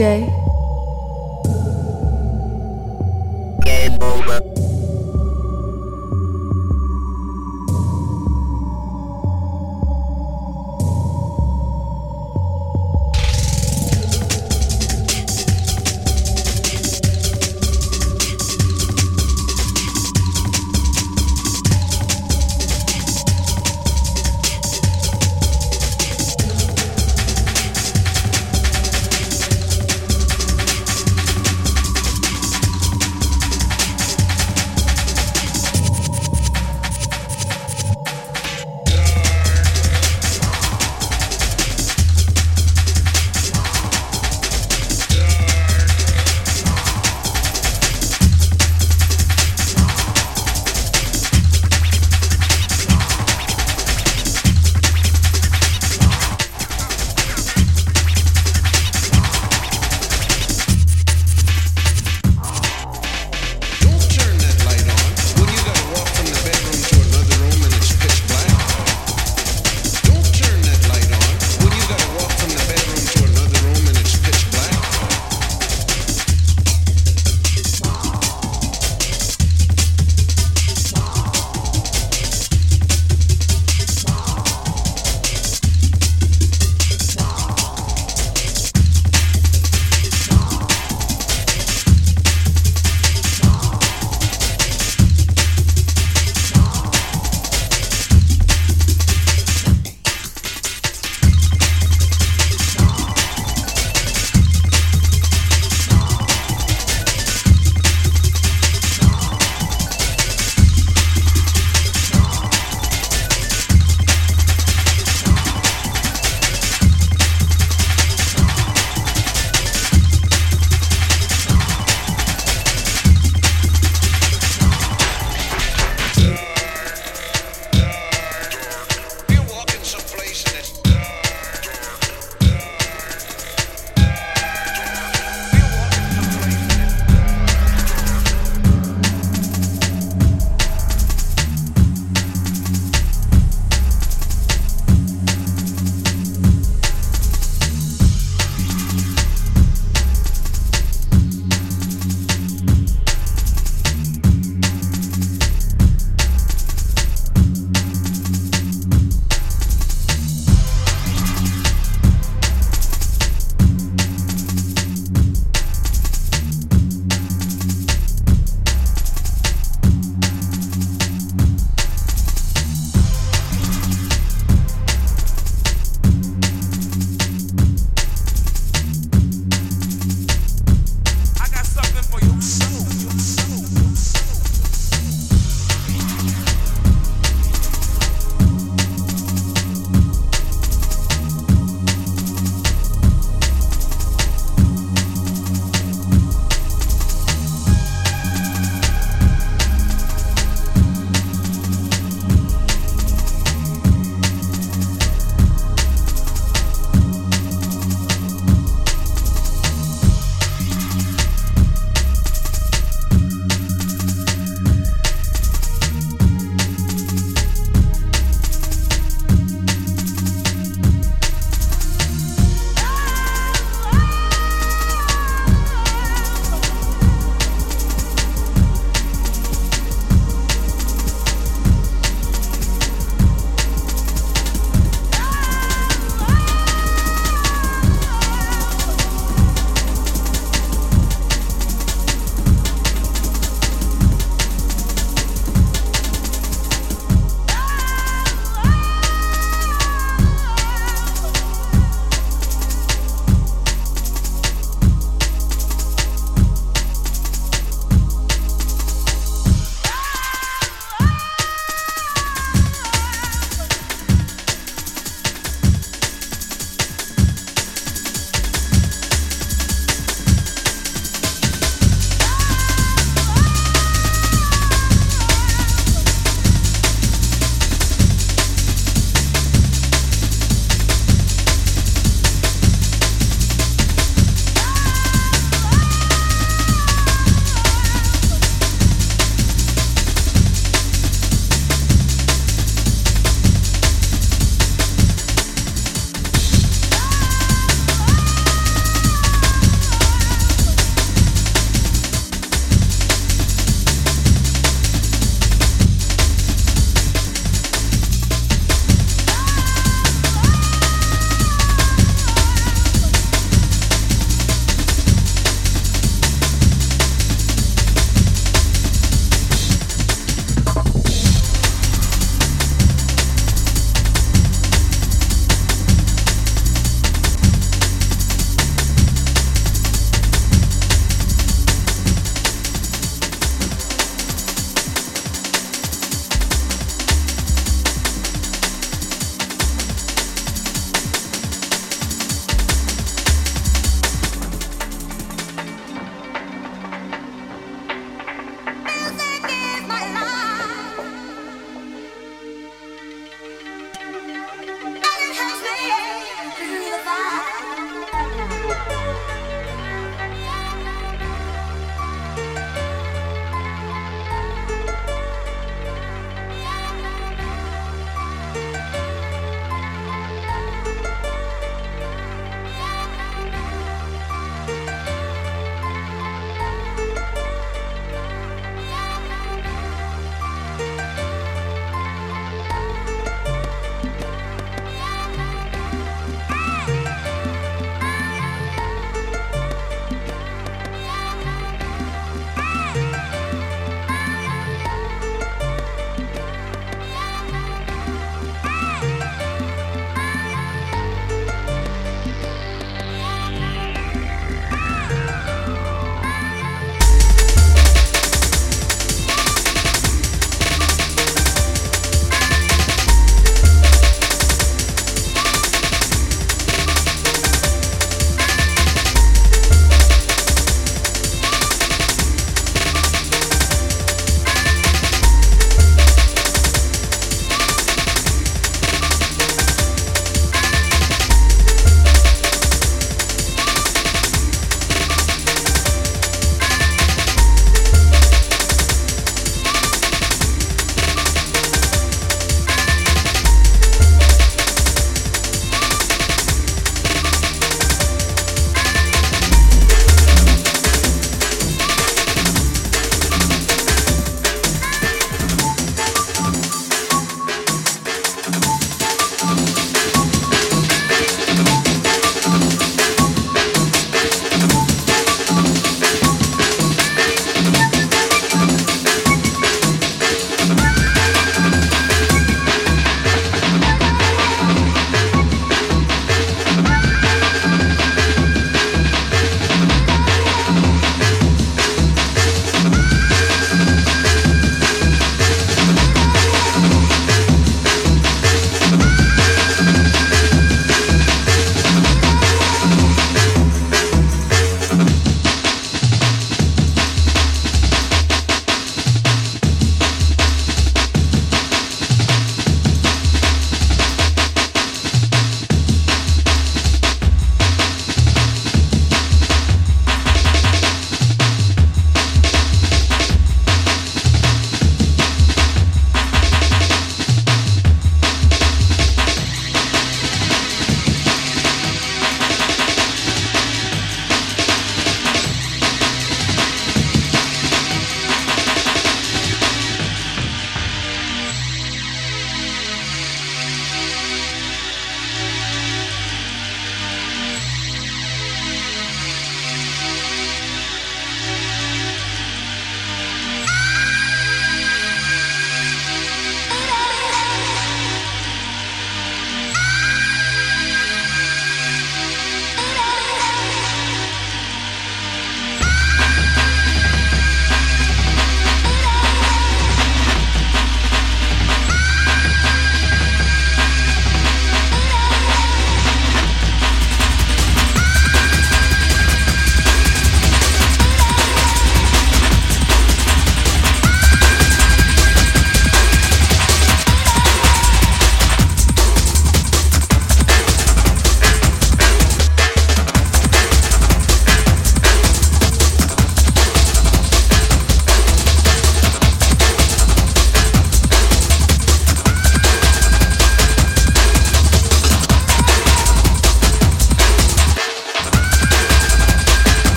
DJ.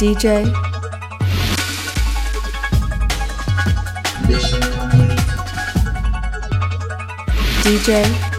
DJ DJ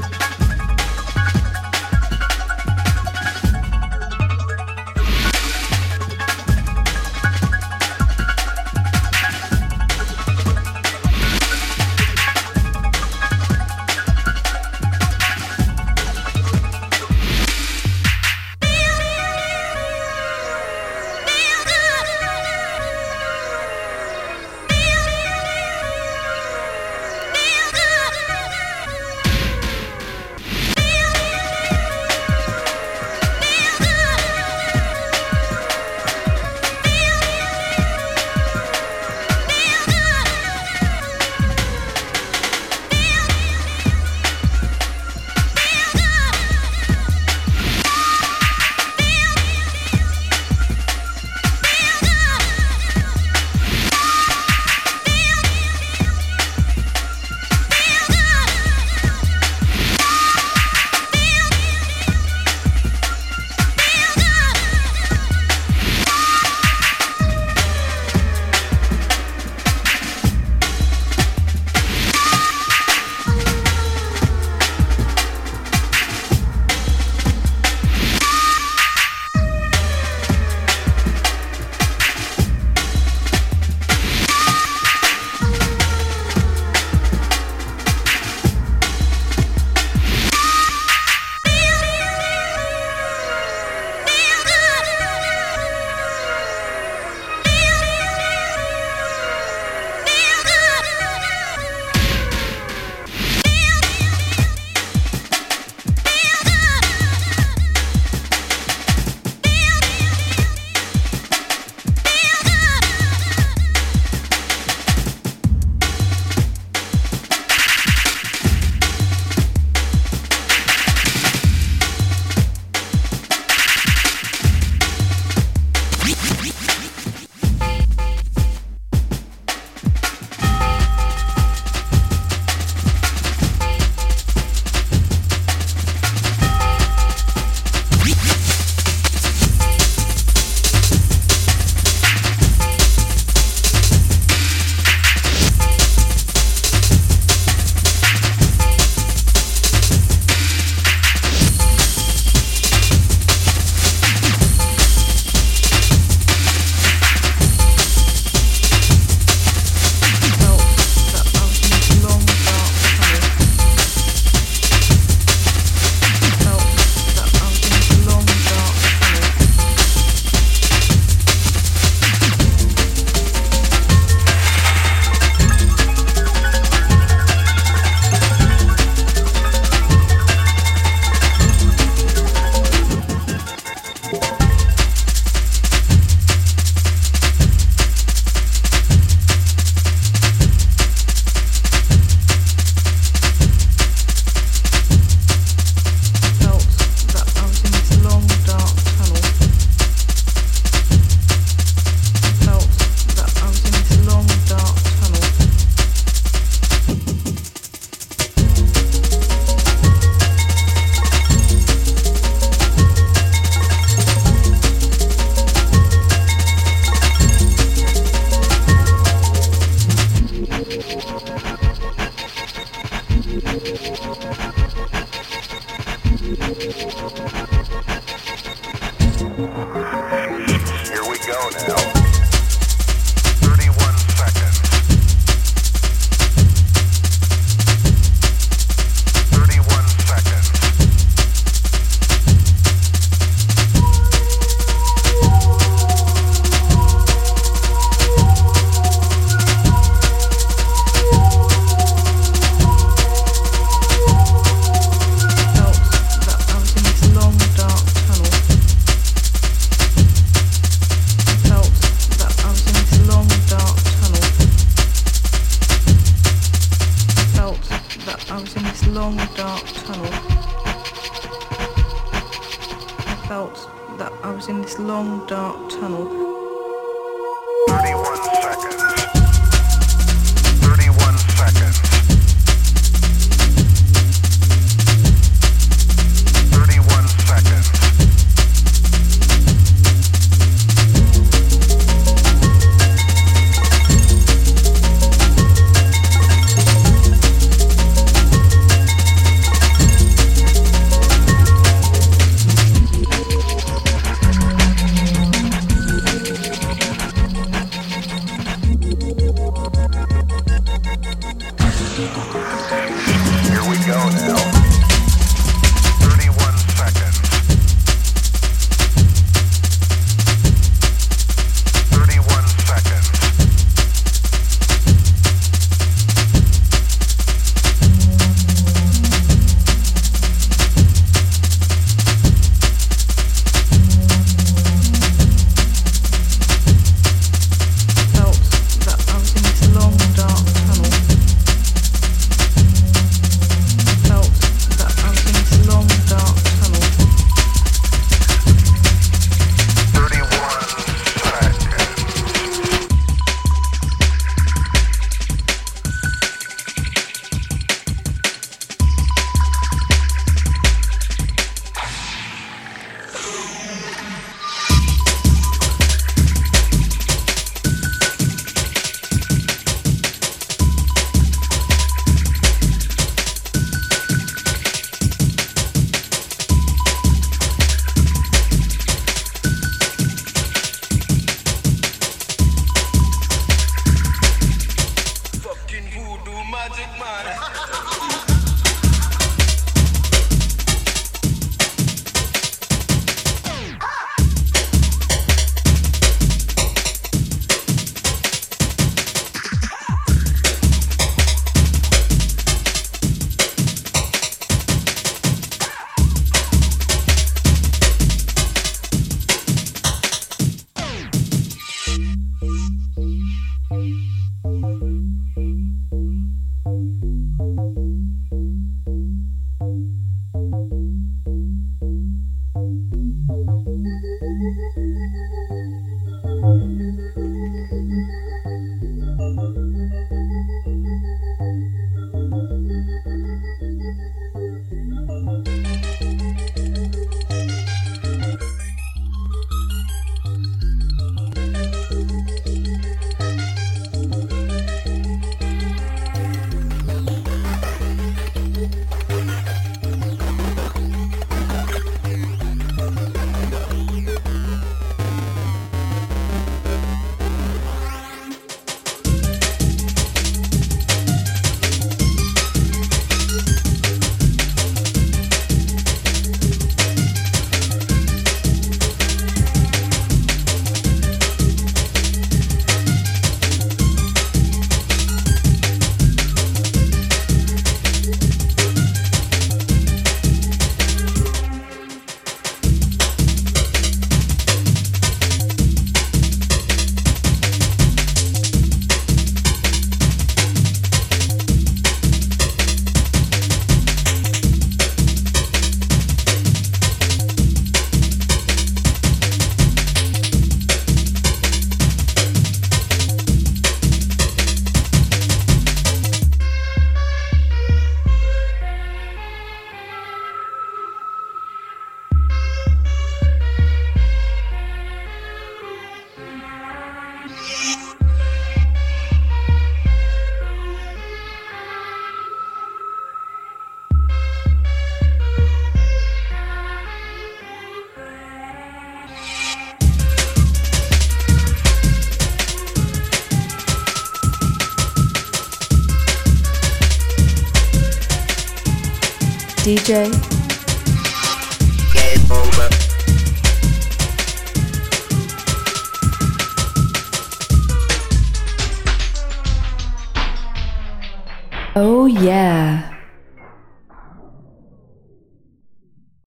DJ